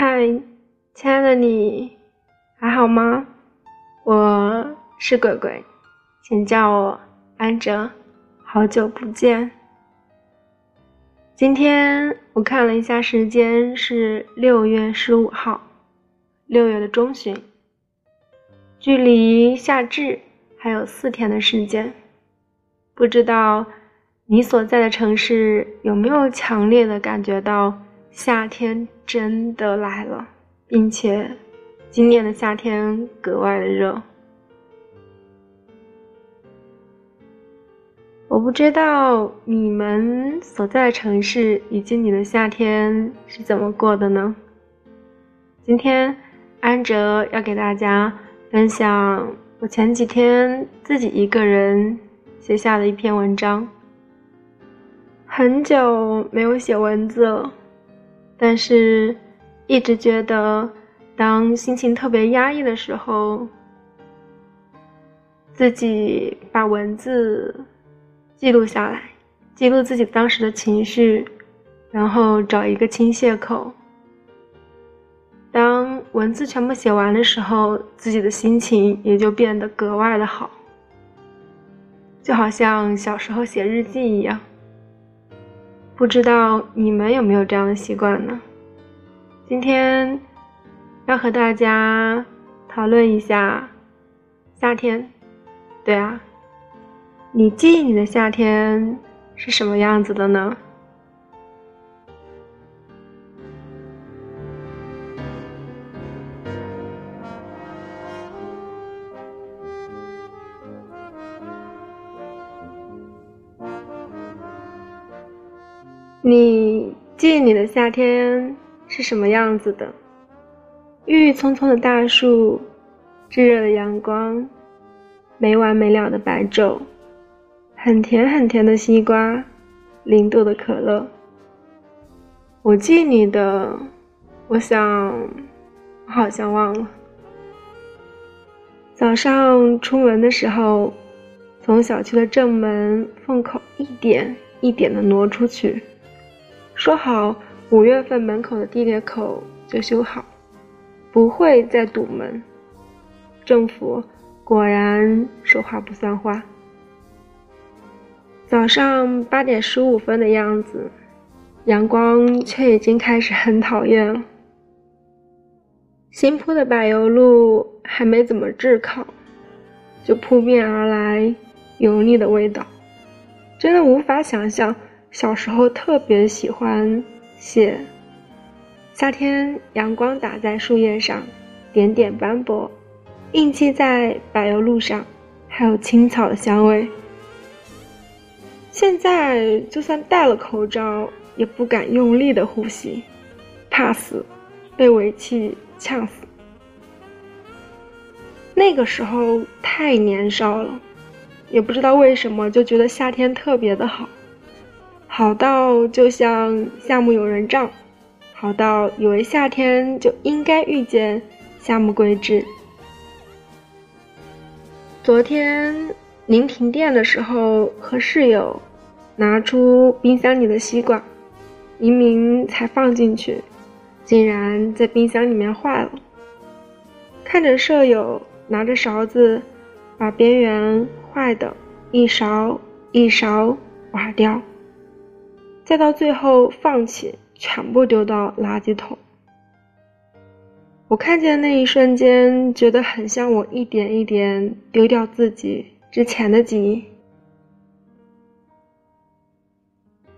嗨，亲爱的你，还好吗？我是鬼鬼，请叫我安哲。好久不见。今天我看了一下时间，是六月十五号，六月的中旬，距离夏至还有四天的时间。不知道你所在的城市有没有强烈的感觉到夏天真的来了，并且今年的夏天格外的热。我不知道你们所在的城市以及你的夏天是怎么过的呢？今天安哲要给大家分享我前几天自己一个人写下的一篇文章。很久没有写文字了，但是一直觉得当心情特别压抑的时候，自己把文字。记录下来，记录自己当时的情绪，然后找一个倾泻口。当文字全部写完的时候，自己的心情也就变得格外的好，就好像小时候写日记一样。不知道你们有没有这样的习惯呢？今天要和大家讨论一下夏天，对啊。你记忆里的夏天是什么样子的呢？你记忆里的夏天是什么样子的？郁郁葱葱的大树，炙热的阳光，没完没了的白昼。很甜很甜的西瓜，零度的可乐。我记你的，我想，我好像忘了。早上出门的时候，从小区的正门缝口一点一点的挪出去，说好五月份门口的地铁口就修好，不会再堵门。政府果然说话不算话。早上八点十五分的样子，阳光却已经开始很讨厌了。新铺的柏油路还没怎么炙烤，就扑面而来油腻的味道，真的无法想象小时候特别喜欢写夏天阳光打在树叶上，点点斑驳，印记在柏油路上，还有青草的香味。现在就算戴了口罩，也不敢用力的呼吸，怕死，被尾气呛死。那个时候太年少了，也不知道为什么就觉得夏天特别的好，好到就像夏目友人帐，好到以为夏天就应该遇见夏目贵志。昨天您停电的时候和室友。拿出冰箱里的西瓜，明明才放进去，竟然在冰箱里面坏了。看着舍友拿着勺子，把边缘坏的一勺一勺挖掉，再到最后放弃，全部丢到垃圾桶。我看见那一瞬间，觉得很像我一点一点丢掉自己之前的记忆。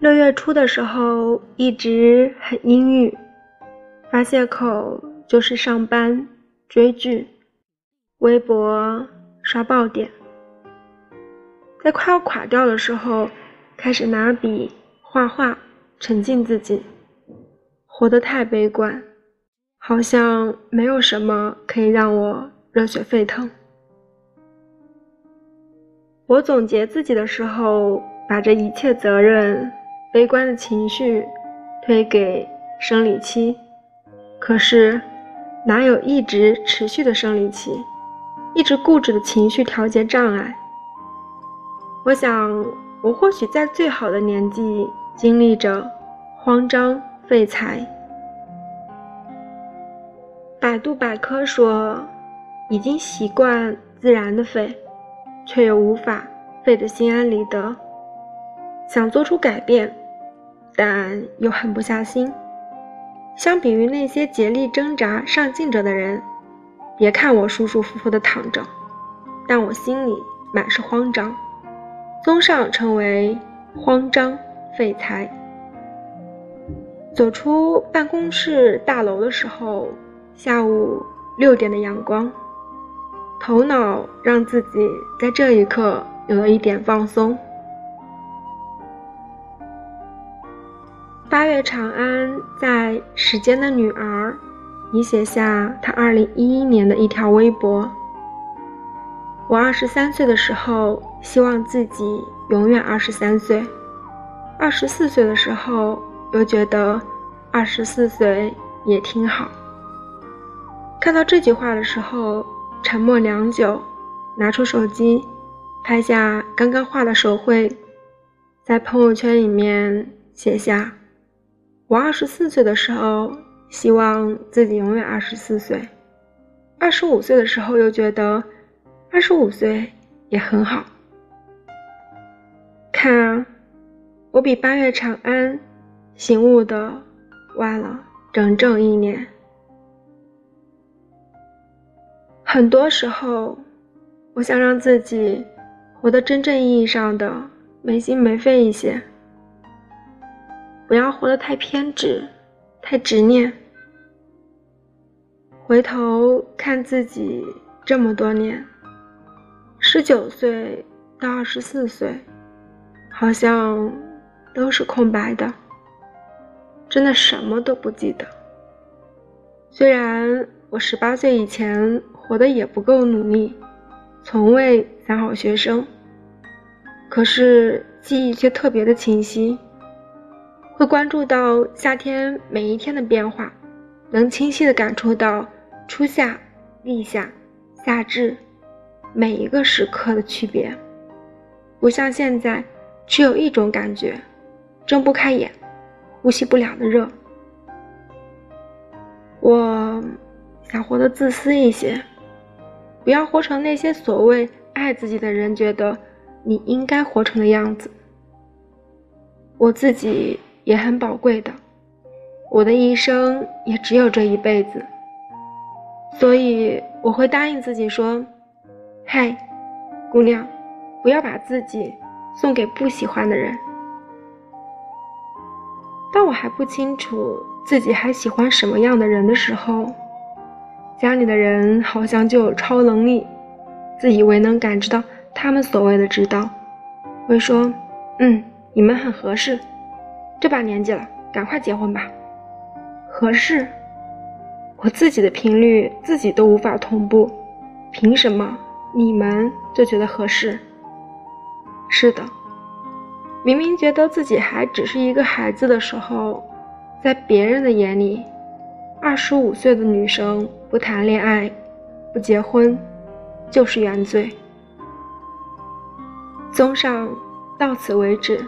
六月初的时候一直很阴郁，发泄口就是上班、追剧、微博刷爆点。在快要垮掉的时候，开始拿笔画画，沉浸自己。活得太悲观，好像没有什么可以让我热血沸腾。我总结自己的时候，把这一切责任。悲观的情绪推给生理期，可是哪有一直持续的生理期？一直固执的情绪调节障碍。我想，我或许在最好的年纪经历着慌张、废材，百度百科说，已经习惯自然的废，却又无法废得心安理得，想做出改变，但又狠不下心。相比于那些竭力挣扎上进着的人，别看我舒舒服服的躺着，但我心里满是慌张。综上称为慌张废材。走出办公室大楼的时候，下午六点的阳光，头脑让自己在这一刻有了一点放松。八月长安在《时间的女儿》已写下他二零一一年的一条微博：“我二十三岁的时候，希望自己永远二十三岁；二十四岁的时候，又觉得二十四岁也挺好。”看到这句话的时候，沉默良久，拿出手机，拍下刚刚画的手绘，在朋友圈里面写下。我二十四岁的时候，希望自己永远二十四岁；二十五岁的时候，又觉得二十五岁也很好。我比八月长安醒悟的晚了整整一年。很多时候，我想让自己活得真正意义上的没心没肺一些。不要活得太偏执，太执念。回头看自己这么多年，十九岁到二十四岁，好像都是空白的，真的什么都不记得。虽然我十八岁以前活得也不够努力，从未三好学生，可是记忆却特别的清晰。会关注到夏天每一天的变化，能清晰的感触到初夏、立夏、夏至每一个时刻的区别，不像现在只有一种感觉，睁不开眼，呼吸不了的热。我想活得自私一些，不要活成那些所谓爱自己的人觉得你应该活成的样子。我自己。也很宝贵的，我的一生也只有这一辈子，所以我会答应自己说：“嗨，姑娘，不要把自己送给不喜欢的人。”当我还不清楚自己还喜欢什么样的人的时候，家里的人好像就有超能力，自以为能感知到他们所谓的知道，会说：“嗯，你们很合适。”这把年纪了，赶快结婚吧。合适，我自己的频率自己都无法同步，凭什么你们就觉得合适？是的，明明觉得自己还只是一个孩子的时候，在别人的眼里，二十五岁的女生不谈恋爱、不结婚，就是原罪。综上，到此为止。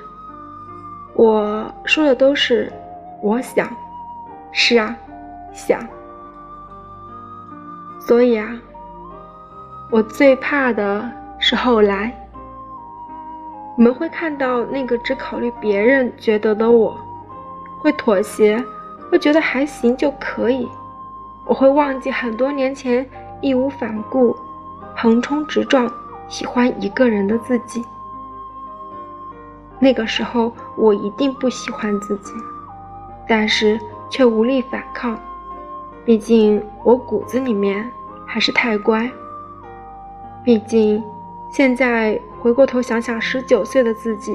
我说的都是我想，是啊，想。所以啊，我最怕的是后来，我们会看到那个只考虑别人觉得的我，会妥协，会觉得还行就可以。我会忘记很多年前义无反顾、横冲直撞、喜欢一个人的自己。那个时候，我一定不喜欢自己，但是却无力反抗。毕竟我骨子里面还是太乖。毕竟，现在回过头想想，十九岁的自己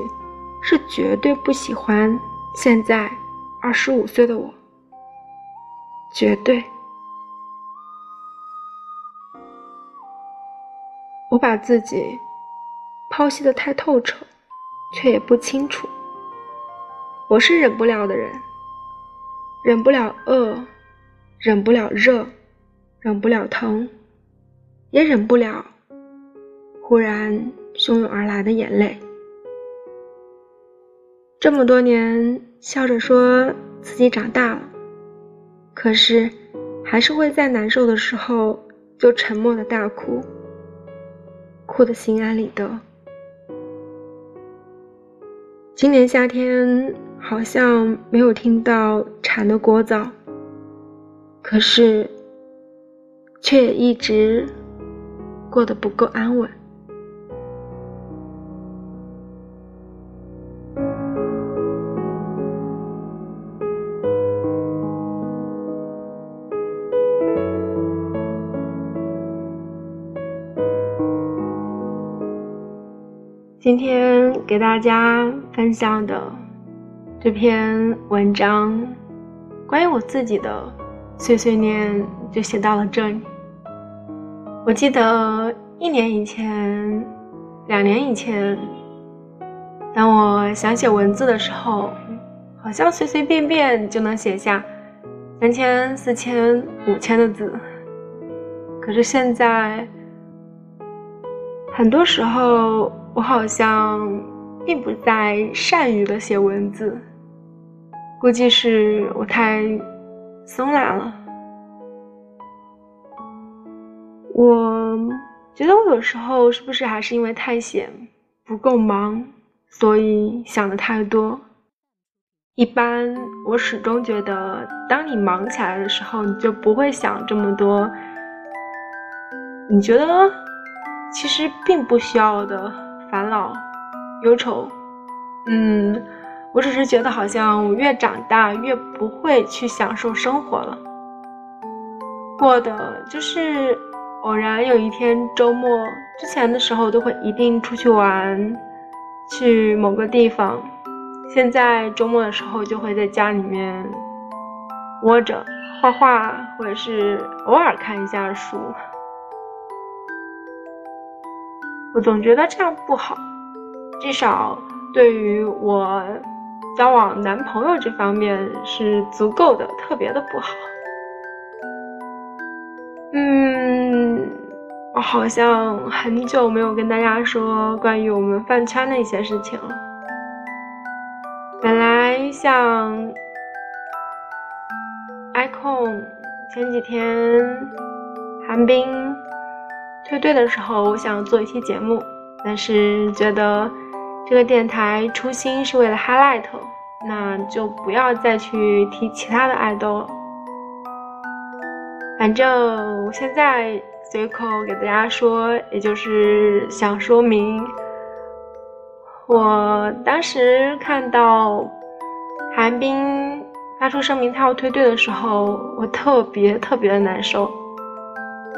是绝对不喜欢现在二十五岁的我，绝对。我把自己剖析的太透彻。却也不清楚。我是忍不了的人，忍不了饿，忍不了热，忍不了疼，也忍不了忽然汹涌而来的眼泪。这么多年笑着说自己长大了，可是还是会在难受的时候就沉默的大哭，哭得心安理得。今年夏天好像没有听到蝉的聒噪，可是却也一直过得不够安稳。今天给大家分享的这篇文章，关于我自己的碎碎念，就写到了这里。我记得一年以前、两年以前，当我想写文字的时候，好像随随便便就能写下三千、四千、五千的字。可是现在，很多时候。我好像并不再善于的写文字，估计是我太松懒了。我觉得我有时候是不是还是因为太闲，不够忙，所以想的太多。一般我始终觉得，当你忙起来的时候，你就不会想这么多。你觉得其实并不需要的。烦恼、忧愁，嗯，我只是觉得好像我越长大越不会去享受生活了，过的就是偶然有一天周末之前的时候都会一定出去玩，去某个地方，现在周末的时候就会在家里面窝着画画，或者是偶尔看一下书。我总觉得这样不好，至少对于我交往男朋友这方面是足够的，特别的不好。嗯，我好像很久没有跟大家说关于我们饭圈的一些事情了。本来像 icon 前几天寒冰。退队的时候，我想做一期节目，但是觉得这个电台初心是为了 highlight，那就不要再去提其他的爱豆了。反正我现在随口给大家说，也就是想说明，我当时看到韩冰发出声明他要退队的时候，我特别特别的难受。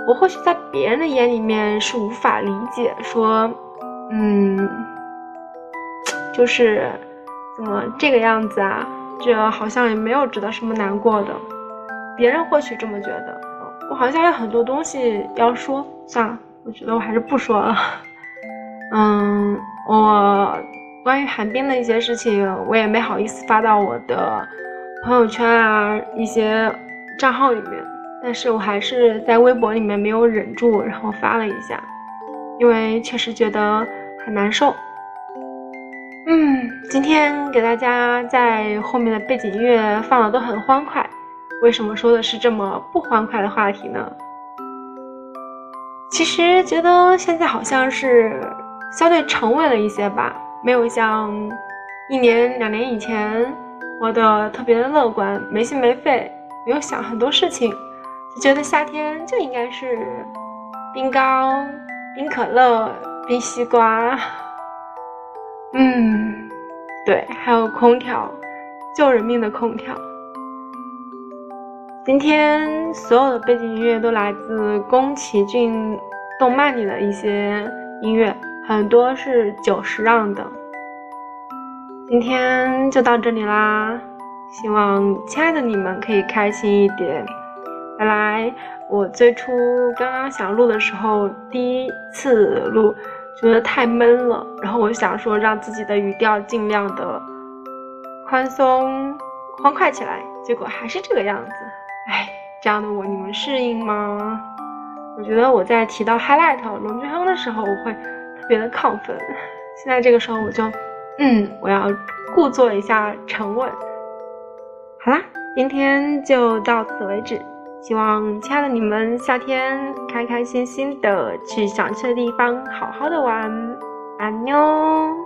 我或许在别人的眼里面是无法理解，说，嗯，就是怎么这个样子啊？这好像也没有值得什么难过的。别人或许这么觉得，我好像有很多东西要说，算了，我觉得我还是不说了。嗯，我关于寒冰的一些事情，我也没好意思发到我的朋友圈啊一些账号里面。但是我还是在微博里面没有忍住，然后发了一下，因为确实觉得很难受。嗯，今天给大家在后面的背景音乐放的都很欢快，为什么说的是这么不欢快的话题呢？其实觉得现在好像是相对沉稳了一些吧，没有像一年两年以前活得特别的乐观，没心没肺，没有想很多事情。觉得夏天就应该是冰糕、冰可乐、冰西瓜，嗯，对，还有空调，救人命的空调。今天所有的背景音乐都来自宫崎骏动漫里的一些音乐，很多是久石让的。今天就到这里啦，希望亲爱的你们可以开心一点。原来我最初刚刚想录的时候，第一次录觉得太闷了，然后我想说让自己的语调尽量的宽松欢快起来，结果还是这个样子。哎，这样的我你们适应吗？我觉得我在提到 highlight 龙俊亨的时候，我会特别的亢奋，现在这个时候我就嗯，我要故作一下沉稳。好啦，今天就到此为止。希望亲爱的你们夏天开开心心的去想去的地方好好的玩，安妞。